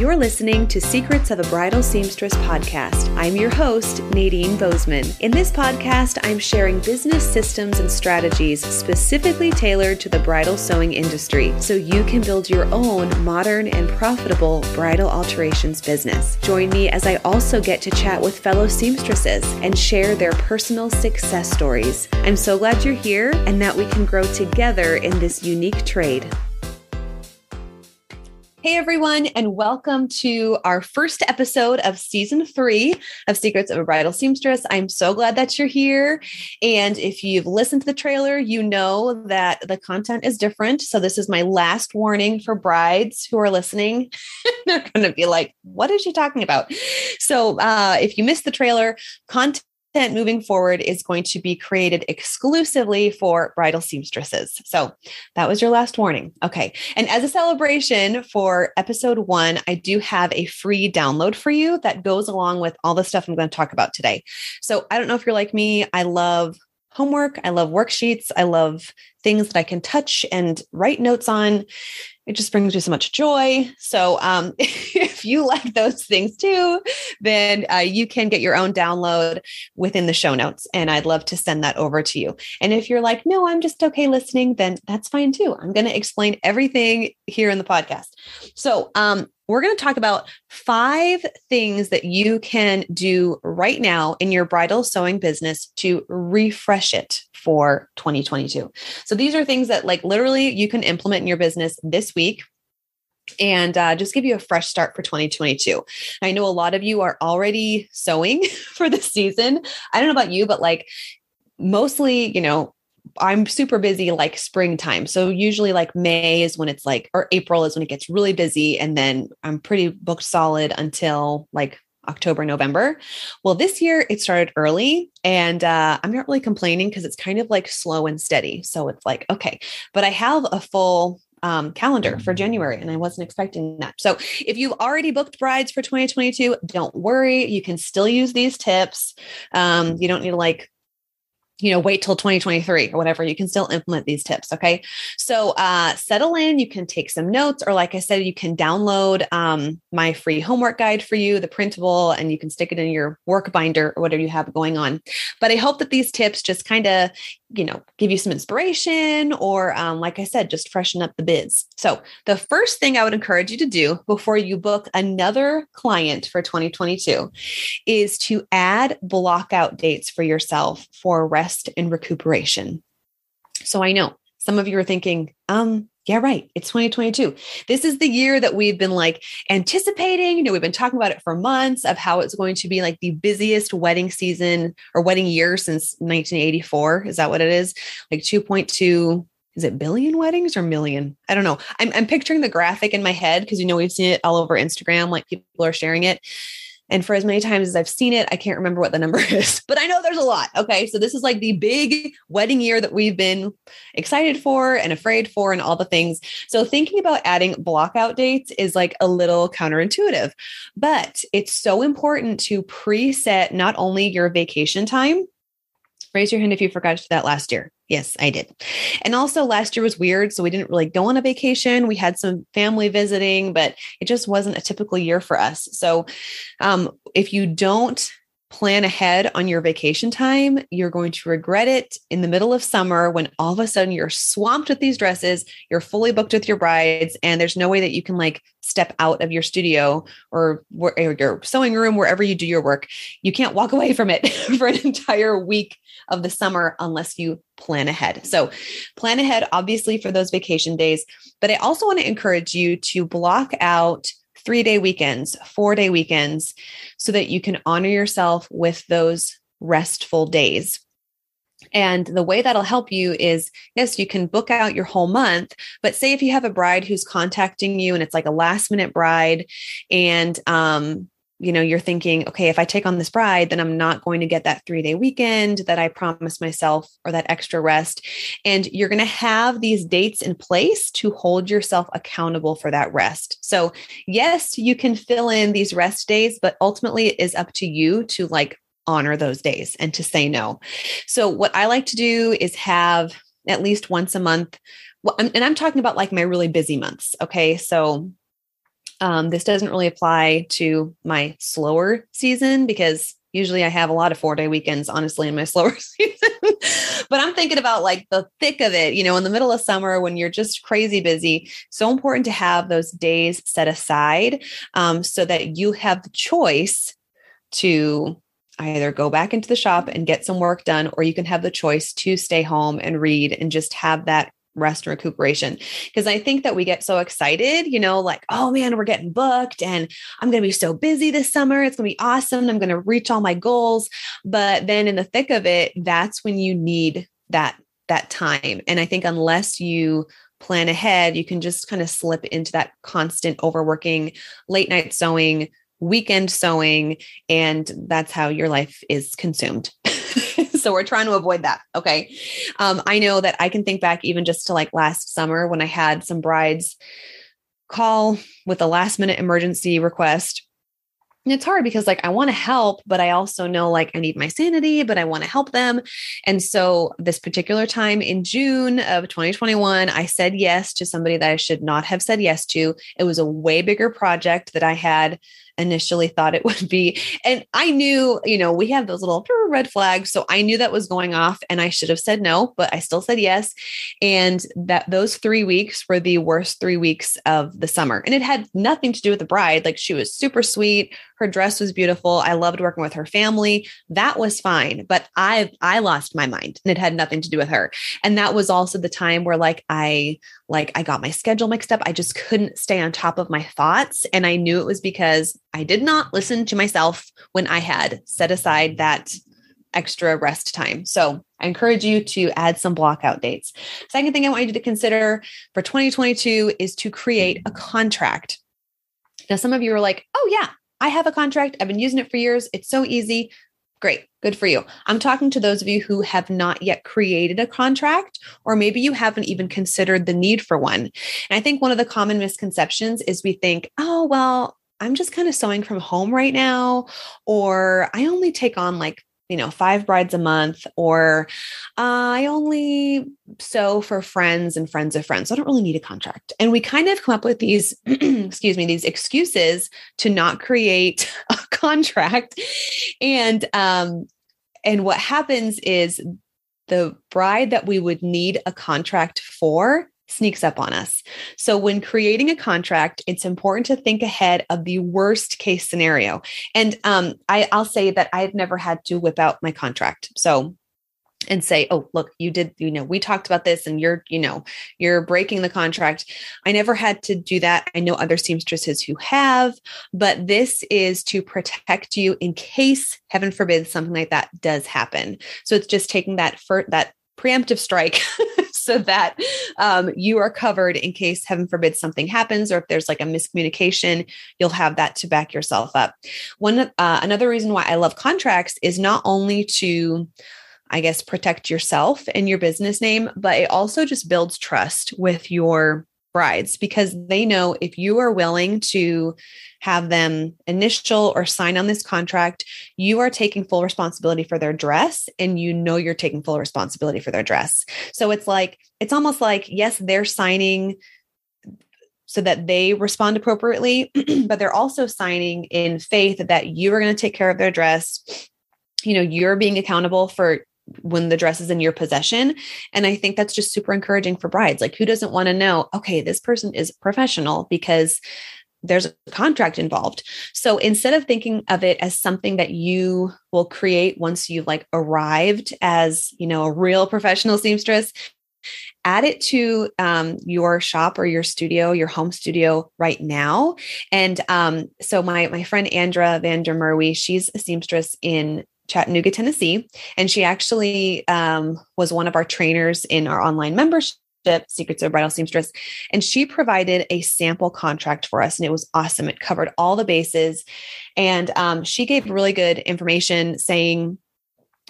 You're listening to Secrets of a Bridal Seamstress podcast. I'm your host, Nadine Bozeman. In this podcast, I'm sharing business systems and strategies specifically tailored to the bridal sewing industry so you can build your own modern and profitable bridal alterations business. Join me as I also get to chat with fellow seamstresses and share their personal success stories. I'm so glad you're here and that we can grow together in this unique trade. Hey, everyone, and welcome to our first episode of season three of Secrets of a Bridal Seamstress. I'm so glad that you're here. And if you've listened to the trailer, you know that the content is different. So, this is my last warning for brides who are listening. They're going to be like, what is she talking about? So, uh, if you missed the trailer, content content moving forward is going to be created exclusively for bridal seamstresses. So that was your last warning. Okay. And as a celebration for episode one, I do have a free download for you that goes along with all the stuff I'm going to talk about today. So I don't know if you're like me, I love homework, I love worksheets, I love things that I can touch and write notes on it just brings me so much joy. So, um, if you like those things too, then uh, you can get your own download within the show notes. And I'd love to send that over to you. And if you're like, no, I'm just okay listening, then that's fine too. I'm going to explain everything here in the podcast. So, um, we're going to talk about five things that you can do right now in your bridal sewing business to refresh it for 2022. So these are things that, like, literally you can implement in your business this week and uh, just give you a fresh start for 2022. I know a lot of you are already sewing for the season. I don't know about you, but like mostly, you know, I'm super busy like springtime. So usually like May is when it's like, or April is when it gets really busy. And then I'm pretty booked solid until like October, November. Well, this year it started early and uh, I'm not really complaining because it's kind of like slow and steady. So it's like, okay, but I have a full um, calendar for January, and I wasn't expecting that. So, if you've already booked brides for 2022, don't worry. You can still use these tips. Um, you don't need to like you know, wait till 2023 or whatever. You can still implement these tips. Okay. So uh, settle in. You can take some notes, or like I said, you can download um, my free homework guide for you, the printable, and you can stick it in your work binder or whatever you have going on. But I hope that these tips just kind of, you know, give you some inspiration or, um, like I said, just freshen up the biz. So the first thing I would encourage you to do before you book another client for 2022 is to add block out dates for yourself for rest rest and recuperation. So I know some of you are thinking, um, yeah, right. It's 2022. This is the year that we've been like anticipating. You know, we've been talking about it for months of how it's going to be like the busiest wedding season or wedding year since 1984. Is that what it is? Like 2.2 is it billion weddings or million? I don't know. I'm, I'm picturing the graphic in my head because you know we've seen it all over Instagram, like people are sharing it. And for as many times as I've seen it, I can't remember what the number is, but I know there's a lot. Okay. So this is like the big wedding year that we've been excited for and afraid for and all the things. So thinking about adding block out dates is like a little counterintuitive, but it's so important to preset not only your vacation time, Raise your hand if you forgot that last year. Yes, I did. And also last year was weird. So we didn't really go on a vacation. We had some family visiting, but it just wasn't a typical year for us. So um, if you don't plan ahead on your vacation time, you're going to regret it in the middle of summer when all of a sudden you're swamped with these dresses, you're fully booked with your brides, and there's no way that you can like step out of your studio or, or your sewing room, wherever you do your work. You can't walk away from it for an entire week of the summer unless you plan ahead. So, plan ahead, obviously, for those vacation days. But I also want to encourage you to block out three day weekends, four day weekends, so that you can honor yourself with those restful days. And the way that'll help you is yes, you can book out your whole month, but say if you have a bride who's contacting you and it's like a last minute bride and um, you know, you're thinking, okay, if I take on this bride, then I'm not going to get that three day weekend that I promised myself or that extra rest. And you're going to have these dates in place to hold yourself accountable for that rest. So, yes, you can fill in these rest days, but ultimately it is up to you to like honor those days and to say no. So, what I like to do is have at least once a month. And I'm talking about like my really busy months. Okay. So, Um, this doesn't really apply to my slower season because usually I have a lot of four day weekends, honestly, in my slower season. but I'm thinking about like the thick of it, you know, in the middle of summer when you're just crazy busy. So important to have those days set aside um, so that you have the choice to either go back into the shop and get some work done, or you can have the choice to stay home and read and just have that rest and recuperation. Because I think that we get so excited, you know, like, oh man, we're getting booked and I'm going to be so busy this summer. It's going to be awesome. I'm going to reach all my goals. But then in the thick of it, that's when you need that that time. And I think unless you plan ahead, you can just kind of slip into that constant overworking, late night sewing, weekend sewing, and that's how your life is consumed. so we're trying to avoid that. Okay. Um, I know that I can think back even just to like last summer when I had some brides call with a last minute emergency request and it's hard because like I want to help, but I also know like I need my sanity, but I want to help them. And so this particular time in June of 2021, I said yes to somebody that I should not have said yes to. It was a way bigger project that I had initially thought it would be. And I knew, you know, we have those little red flags. So I knew that was going off and I should have said no, but I still said yes. And that those three weeks were the worst three weeks of the summer. And it had nothing to do with the bride. Like she was super sweet. Her dress was beautiful. I loved working with her family. That was fine. But I I lost my mind and it had nothing to do with her. And that was also the time where like I like I got my schedule mixed up. I just couldn't stay on top of my thoughts. And I knew it was because I did not listen to myself when I had set aside that extra rest time. So I encourage you to add some blockout dates. Second thing I want you to consider for 2022 is to create a contract. Now, some of you are like, oh, yeah, I have a contract. I've been using it for years. It's so easy. Great. Good for you. I'm talking to those of you who have not yet created a contract, or maybe you haven't even considered the need for one. And I think one of the common misconceptions is we think, oh, well, I'm just kind of sewing from home right now, or I only take on like you know, five brides a month, or uh, I only sew for friends and friends of friends. So I don't really need a contract. And we kind of come up with these, excuse me, these excuses to not create a contract. And um, and what happens is the bride that we would need a contract for sneaks up on us. So, when creating a contract, it's important to think ahead of the worst case scenario. And um, I, I'll say that I've never had to whip out my contract. So, and say, oh, look, you did, you know, we talked about this and you're, you know, you're breaking the contract. I never had to do that. I know other seamstresses who have, but this is to protect you in case, heaven forbid, something like that does happen. So it's just taking that for that preemptive strike so that um, you are covered in case heaven forbid something happens or if there's like a miscommunication you'll have that to back yourself up. One uh, another reason why i love contracts is not only to i guess protect yourself and your business name but it also just builds trust with your brides because they know if you are willing to have them initial or sign on this contract, you are taking full responsibility for their dress and you know you're taking full responsibility for their dress. So it's like, it's almost like, yes, they're signing so that they respond appropriately, but they're also signing in faith that you are going to take care of their dress. You know, you're being accountable for when the dress is in your possession. And I think that's just super encouraging for brides. Like, who doesn't want to know, okay, this person is professional because there's a contract involved. So instead of thinking of it as something that you will create once you've like arrived as, you know, a real professional seamstress, add it to um, your shop or your studio, your home studio right now. And um, so my my friend Andra Vander Merwe, she's a seamstress in Chattanooga, Tennessee. And she actually um, was one of our trainers in our online membership. Secrets of Bridal Seamstress. And she provided a sample contract for us, and it was awesome. It covered all the bases. And um, she gave really good information saying,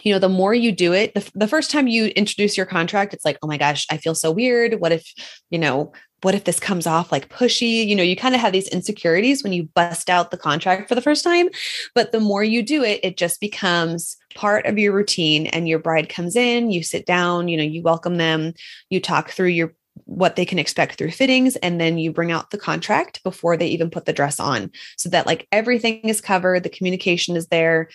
you know, the more you do it, the, the first time you introduce your contract, it's like, oh my gosh, I feel so weird. What if, you know, what if this comes off like pushy? You know, you kind of have these insecurities when you bust out the contract for the first time. But the more you do it, it just becomes part of your routine. And your bride comes in, you sit down, you know, you welcome them, you talk through your what they can expect through fittings and then you bring out the contract before they even put the dress on so that like everything is covered the communication is there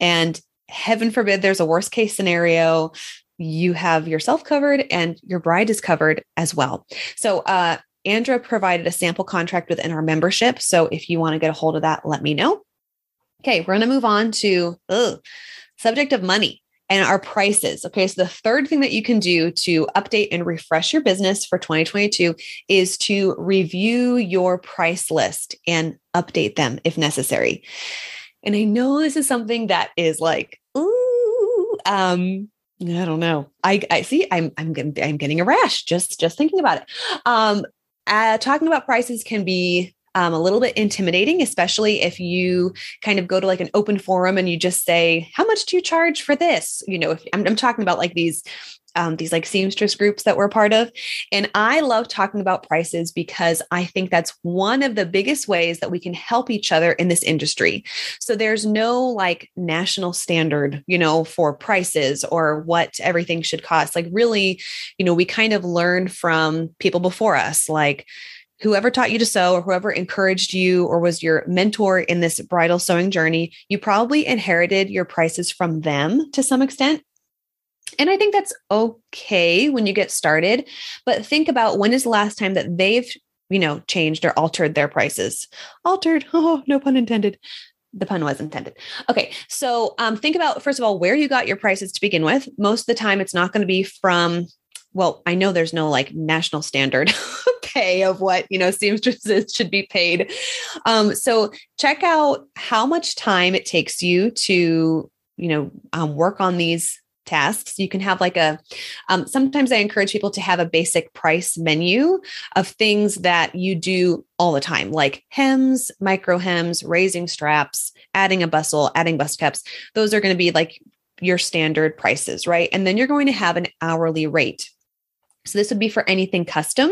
and heaven forbid there's a worst case scenario you have yourself covered and your bride is covered as well so uh andra provided a sample contract within our membership so if you want to get a hold of that let me know okay we're going to move on to ugh, subject of money and our prices. Okay. So the third thing that you can do to update and refresh your business for 2022 is to review your price list and update them if necessary. And I know this is something that is like, ooh, um, I don't know. I, I see. I'm I'm getting I'm getting a rash just just thinking about it. Um, uh, talking about prices can be um, a little bit intimidating, especially if you kind of go to like an open forum and you just say, "How much do you charge for this?" You know, if I'm, I'm talking about like these um, these like seamstress groups that we're part of. And I love talking about prices because I think that's one of the biggest ways that we can help each other in this industry. So there's no like national standard, you know, for prices or what everything should cost. Like, really, you know, we kind of learn from people before us, like, whoever taught you to sew or whoever encouraged you or was your mentor in this bridal sewing journey, you probably inherited your prices from them to some extent. And I think that's okay when you get started, but think about when is the last time that they've, you know, changed or altered their prices. Altered, oh, no pun intended. The pun was intended. Okay, so um, think about first of all where you got your prices to begin with. Most of the time, it's not going to be from well, I know there's no like national standard pay of what, you know, seamstresses should be paid. Um, so check out how much time it takes you to, you know, um, work on these tasks. You can have like a, um, sometimes I encourage people to have a basic price menu of things that you do all the time, like hems, micro hems, raising straps, adding a bustle, adding bust cups. Those are going to be like your standard prices, right? And then you're going to have an hourly rate. So this would be for anything custom,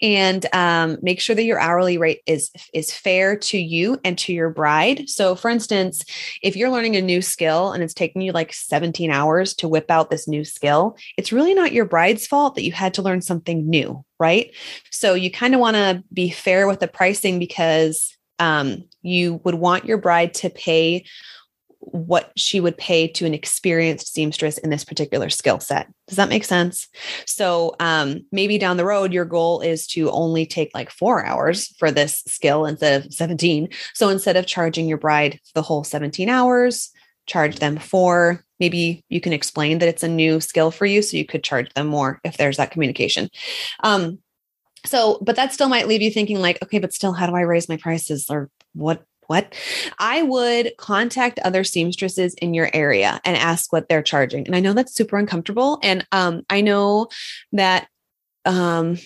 and um, make sure that your hourly rate is is fair to you and to your bride. So, for instance, if you're learning a new skill and it's taking you like 17 hours to whip out this new skill, it's really not your bride's fault that you had to learn something new, right? So you kind of want to be fair with the pricing because um, you would want your bride to pay what she would pay to an experienced seamstress in this particular skill set. Does that make sense? So um, maybe down the road, your goal is to only take like four hours for this skill instead of 17. So instead of charging your bride the whole 17 hours, charge them for maybe you can explain that it's a new skill for you. So you could charge them more if there's that communication. Um, so, but that still might leave you thinking like, okay, but still, how do I raise my prices or what what? I would contact other seamstresses in your area and ask what they're charging. And I know that's super uncomfortable. And um, I know that um,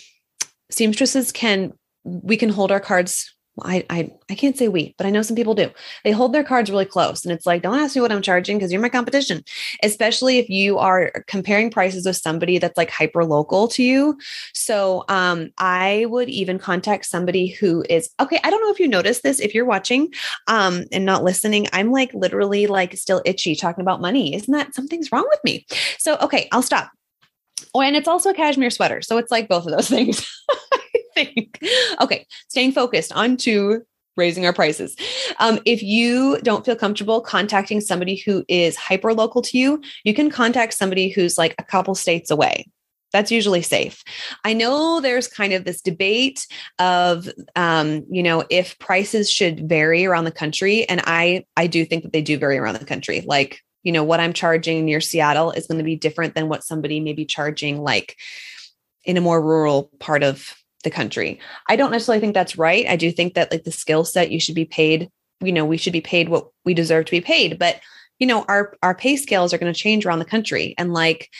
seamstresses can, we can hold our cards I, I I can't say we, but I know some people do. They hold their cards really close, and it's like, don't ask me what I'm charging because you're my competition. Especially if you are comparing prices with somebody that's like hyper local to you. So um, I would even contact somebody who is okay. I don't know if you noticed this. If you're watching um, and not listening, I'm like literally like still itchy talking about money. Isn't that something's wrong with me? So okay, I'll stop. Oh, and it's also a cashmere sweater, so it's like both of those things Okay, staying focused on to raising our prices. Um, if you don't feel comfortable contacting somebody who is hyper local to you, you can contact somebody who's like a couple states away. That's usually safe. I know there's kind of this debate of, um, you know, if prices should vary around the country, and I I do think that they do vary around the country. Like, you know, what I'm charging near Seattle is going to be different than what somebody may be charging like in a more rural part of the country. I don't necessarily think that's right. I do think that like the skill set you should be paid, you know, we should be paid what we deserve to be paid, but you know, our our pay scales are going to change around the country and like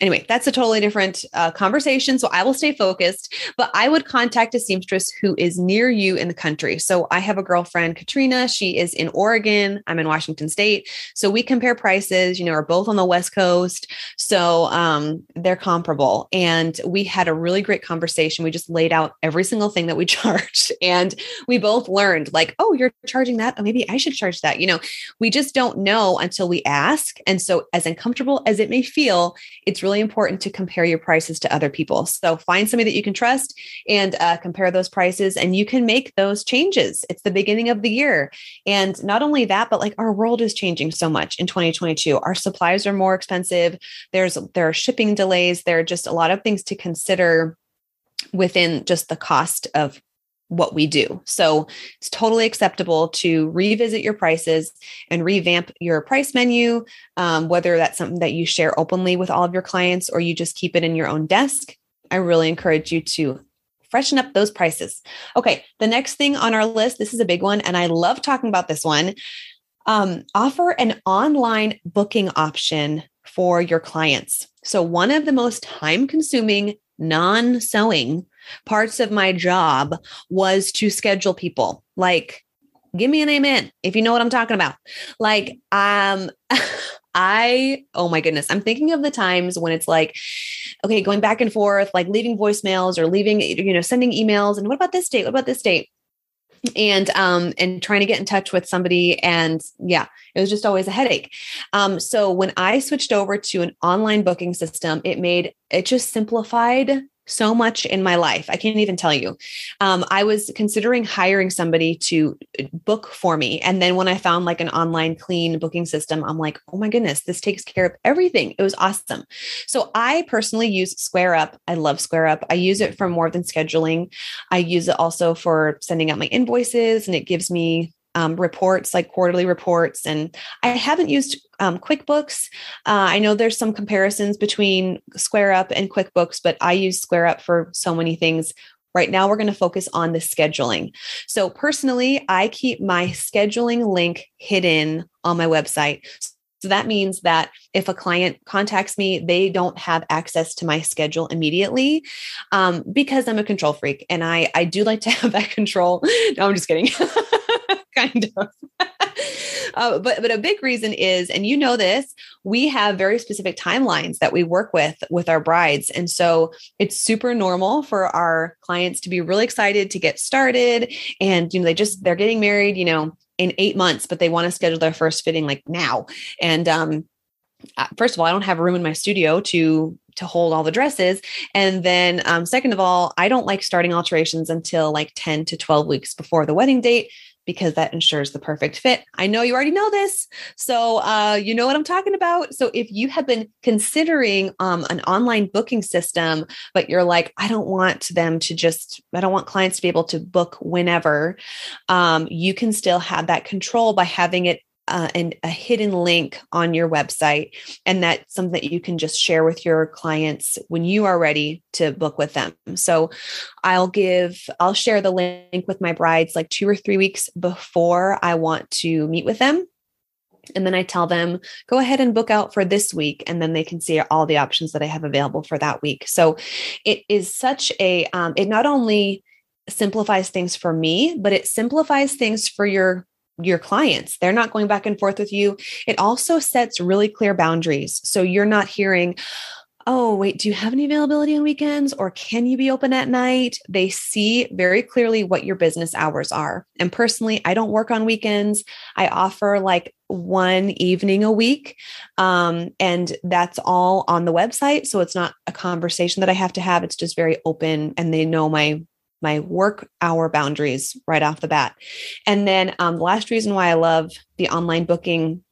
anyway, that's a totally different uh, conversation. So I will stay focused, but I would contact a seamstress who is near you in the country. So I have a girlfriend, Katrina. She is in Oregon. I'm in Washington State. So we compare prices, you know, we're both on the West Coast. So um, they're comparable. And we had a really great conversation. We just laid out every single thing that we charged. And we both learned, like, oh, you're charging that. Oh, maybe I should charge that. You know, we just don't know until we ask. And so, as uncomfortable as it may feel, it's really really important to compare your prices to other people. So find somebody that you can trust and uh, compare those prices, and you can make those changes. It's the beginning of the year. And not only that, but like our world is changing so much in 2022. Our supplies are more expensive. There's there are shipping delays. There are just a lot of things to consider within just the cost of what we do. So it's totally acceptable to revisit your prices and revamp your price menu, um, whether that's something that you share openly with all of your clients or you just keep it in your own desk. I really encourage you to freshen up those prices. Okay, the next thing on our list, this is a big one, and I love talking about this one. Um, offer an online booking option for your clients. So, one of the most time consuming non sewing parts of my job was to schedule people like give me an amen if you know what i'm talking about like um I, oh my goodness, I'm thinking of the times when it's like, okay, going back and forth, like leaving voicemails or leaving, you know, sending emails. And what about this date? What about this date? And um and trying to get in touch with somebody and yeah it was just always a headache. Um so when i switched over to an online booking system it made it just simplified so much in my life. I can't even tell you. Um, I was considering hiring somebody to uh, book for me. And then when I found like an online clean booking system, I'm like, oh my goodness, this takes care of everything. It was awesome. So I personally use Square Up. I love Square Up. I use it for more than scheduling. I use it also for sending out my invoices and it gives me um, reports like quarterly reports and i haven't used um, quickbooks uh, i know there's some comparisons between squareup and quickbooks but i use squareup for so many things right now we're going to focus on the scheduling so personally i keep my scheduling link hidden on my website so that means that if a client contacts me, they don't have access to my schedule immediately um, because I'm a control freak and I I do like to have that control. No, I'm just kidding. kind of. uh, but but a big reason is, and you know this, we have very specific timelines that we work with with our brides, and so it's super normal for our clients to be really excited to get started, and you know they just they're getting married, you know, in eight months, but they want to schedule their first fitting like now, and um, uh, first of all, I don't have room in my studio to to hold all the dresses. And then um, second of all, I don't like starting alterations until like 10 to 12 weeks before the wedding date because that ensures the perfect fit. I know you already know this. So, uh, you know what I'm talking about. So, if you have been considering um, an online booking system, but you're like, I don't want them to just, I don't want clients to be able to book whenever, um, you can still have that control by having it uh, and a hidden link on your website. And that's something that you can just share with your clients when you are ready to book with them. So I'll give, I'll share the link with my brides like two or three weeks before I want to meet with them. And then I tell them, go ahead and book out for this week. And then they can see all the options that I have available for that week. So it is such a, um, it not only simplifies things for me, but it simplifies things for your your clients. They're not going back and forth with you. It also sets really clear boundaries. So you're not hearing, oh, wait, do you have any availability on weekends or can you be open at night? They see very clearly what your business hours are. And personally, I don't work on weekends. I offer like one evening a week. Um, and that's all on the website. So it's not a conversation that I have to have. It's just very open and they know my my work hour boundaries right off the bat. And then um, the last reason why I love the online booking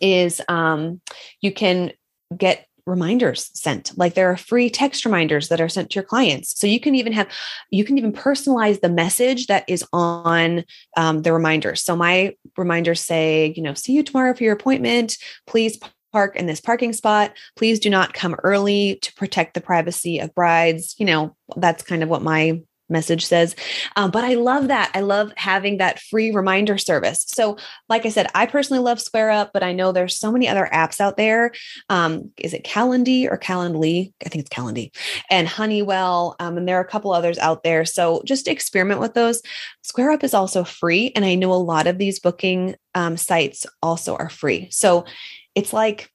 is um, you can get reminders sent like there are free text reminders that are sent to your clients so you can even have you can even personalize the message that is on um, the reminders so my reminders say you know see you tomorrow for your appointment please park in this parking spot. Please do not come early to protect the privacy of brides. You know, that's kind of what my message says. Um, but I love that. I love having that free reminder service. So, like I said, I personally love Square Up, but I know there's so many other apps out there. Um, is it Calendly or Calendly? I think it's Calendly and Honeywell. Um, and there are a couple others out there. So just experiment with those. Square Up is also free. And I know a lot of these booking um, sites also are free. So it's like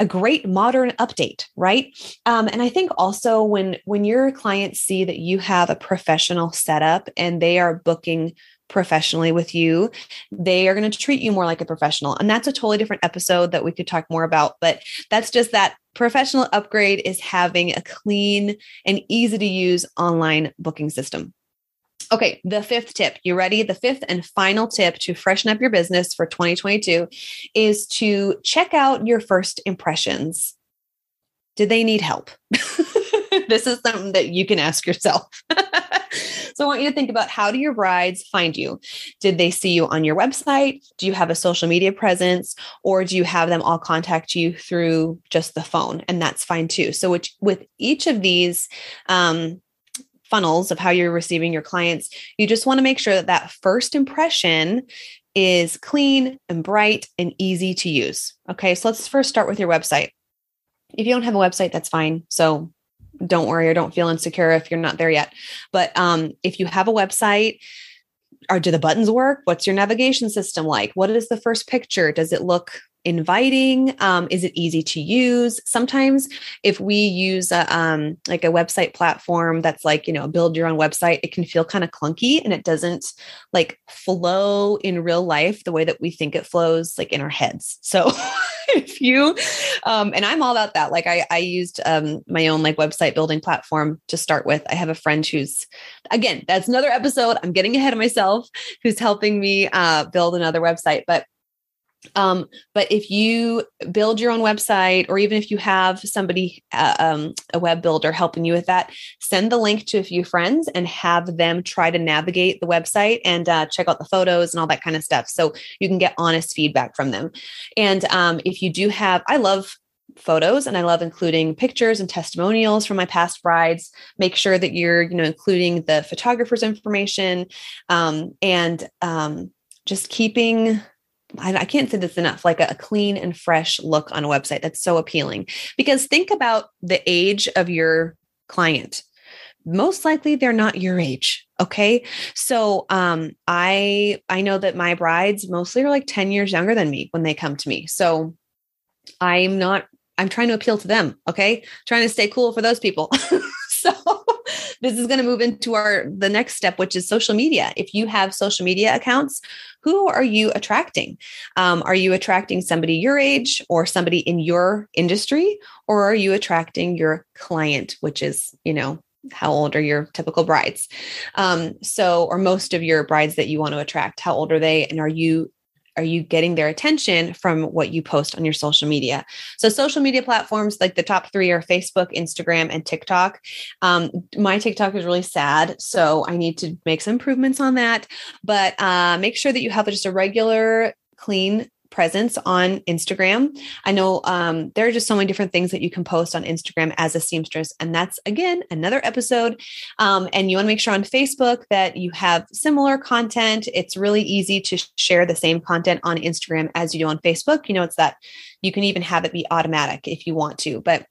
a great modern update right um, and i think also when when your clients see that you have a professional setup and they are booking professionally with you, they are going to treat you more like a professional. And that's a totally different episode that we could talk more about. But that's just that professional upgrade is having a clean and easy to use online booking system. Okay, the fifth tip. You ready? The fifth and final tip to freshen up your business for 2022 is to check out your first impressions. Did they need help? this is something that you can ask yourself. so I want you to think about how do your brides find you? Did they see you on your website? Do you have a social media presence? Or do you have them all contact you through just the phone? And that's fine too. So which, with each of these um, funnels of how you're receiving your clients, you just want to make sure that that first impression is clean and bright and easy to use. Okay, so let's first start with your website. If you don't have a website, that's fine. So don't worry or don't feel insecure if you're not there yet. But um, if you have a website, or do the buttons work? What's your navigation system like? What is the first picture? Does it look inviting? Um, is it easy to use? Sometimes, if we use a, um, like a website platform that's like you know build your own website, it can feel kind of clunky and it doesn't like flow in real life the way that we think it flows like in our heads. So if you um, and i'm all about that like i i used um, my own like website building platform to start with i have a friend who's again that's another episode i'm getting ahead of myself who's helping me uh, build another website but um, but if you build your own website, or even if you have somebody, uh, um, a web builder helping you with that, send the link to a few friends and have them try to navigate the website and uh, check out the photos and all that kind of stuff. So you can get honest feedback from them. And um, if you do have, I love photos and I love including pictures and testimonials from my past brides. Make sure that you're, you know, including the photographer's information um, and um, just keeping I, I can't say this enough, like a, a clean and fresh look on a website. That's so appealing. Because think about the age of your client. Most likely they're not your age. Okay. So um I I know that my brides mostly are like 10 years younger than me when they come to me. So I'm not I'm trying to appeal to them. Okay. Trying to stay cool for those people. so this is going to move into our the next step which is social media. If you have social media accounts who are you attracting? Um, are you attracting somebody your age or somebody in your industry? Or are you attracting your client which is you know how old are your typical brides? Um, so or most of your brides that you want to attract how old are they? And are you are you getting their attention from what you post on your social media? So social media platforms like the top three are facebook instagram and tiktok. Um, my tiktok is really sad so i need to make some improvements on that. But uh, make sure that you have just a regular clean presence on Instagram. I know um, there are just so many different things that you can post on Instagram as a seamstress. And that's, again, another episode. Um, and you want to make sure on Facebook that you have similar content. It's really easy to share the same content on Instagram as you do on Facebook. You know, it's that you can even have it be automatic if you want to. But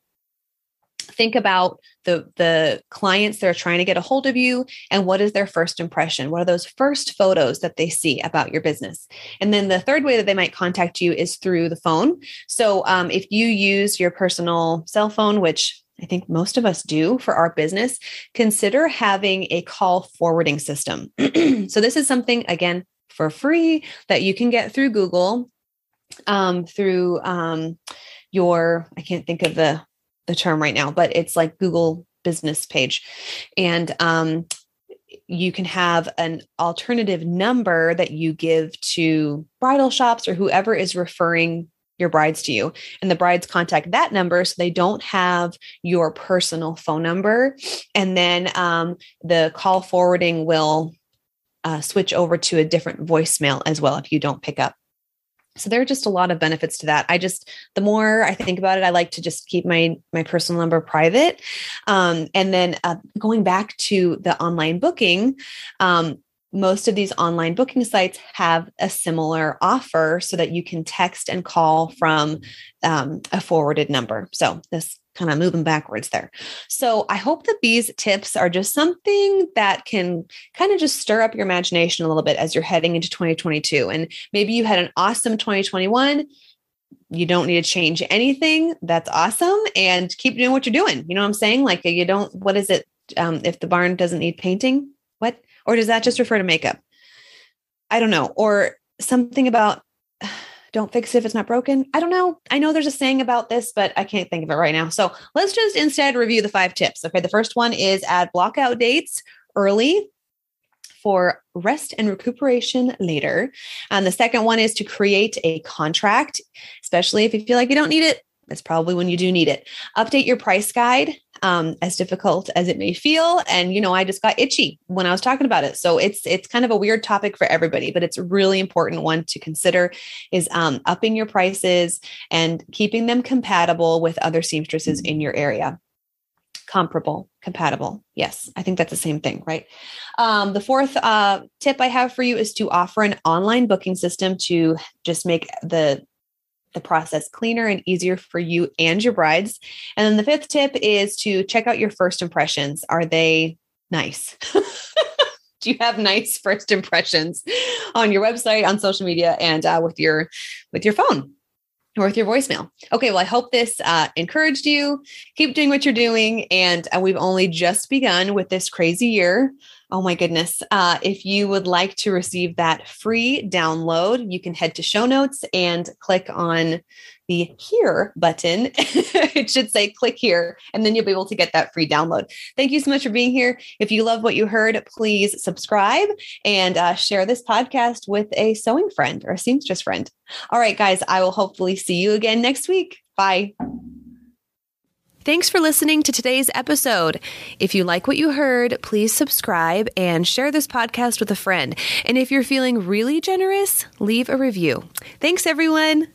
think about the the clients that are trying to get a hold of you and what is their first impression? What are those first photos that they see about your business? And then the third way that they might contact you is through the phone. So um, if you use your personal cell phone which I think most of us do for our business, consider having a call forwarding system. so, this is something, again, for free that you can get through Google, um, through um, your, I can't think of the the term right now, but it's like Google business page. And um, you can have an alternative number that you give to bridal shops or whoever is referring your brides to you. And the brides contact that number so they don't have your personal phone number. And then um, the call forwarding will uh, switch over to a different voicemail as well if you don't pick up so there are just a lot of benefits to that. I just the more i think about it i like to just keep my my personal number private. Um, and then uh, going back to the online booking um, most of these online booking sites have a similar offer so that you can text and call from um, a forwarded number. So this kind of moving backwards there. So I hope that these tips are just something that can kind of just stir up your imagination a little bit as you're heading into 2022. And maybe you had an awesome 2021. You don't need to change anything. That's awesome. And keep doing what you're doing. You know what I'm saying? Like you don't, what is it? Um, if the barn doesn't need painting, what? Or does that just refer to makeup? I don't know, or something about don't fix it if it's not broken. I don't know. I know there's a saying about this, but I can't think of it right now. So let's just instead review the five tips. Okay. The first one is add blockout dates early for rest and recuperation later. And the second one is to create a contract, especially if you feel like you don't need it. That's probably when you do need it. Update your price guide, um, as difficult as it may feel. And you know, I just got itchy when I was talking about it. So it's it's kind of a weird topic for everybody, but it's a really important one to consider. Is um, upping your prices and keeping them compatible with other seamstresses in your area comparable, compatible. Yes, I think that's the same thing, right? Um, the fourth uh, tip I have for you is to offer an online booking system to just make the the process cleaner and easier for you and your brides. And then the fifth tip is to check out your first impressions. Are they nice? Do you have nice first impressions on your website, on social media, and uh, with your with your phone? or with your voicemail. Okay, well, I hope this uh, encouraged you. Keep doing what you're doing. And uh, we've only just begun with this crazy year. Oh my goodness. Uh, if you would like to receive that free download, you can head to show notes and click on the here button. it should say click here, and then you'll be able to get that free download. Thank you so much for being here. If you love what you heard, please subscribe and uh, share this podcast with a sewing friend or a seamstress friend. All right, guys, I will hopefully see you again next week. Bye. Thanks for listening to today's episode. If you like what you heard, please subscribe and share this podcast with a friend. And if you're feeling really generous, leave a review. Thanks, everyone.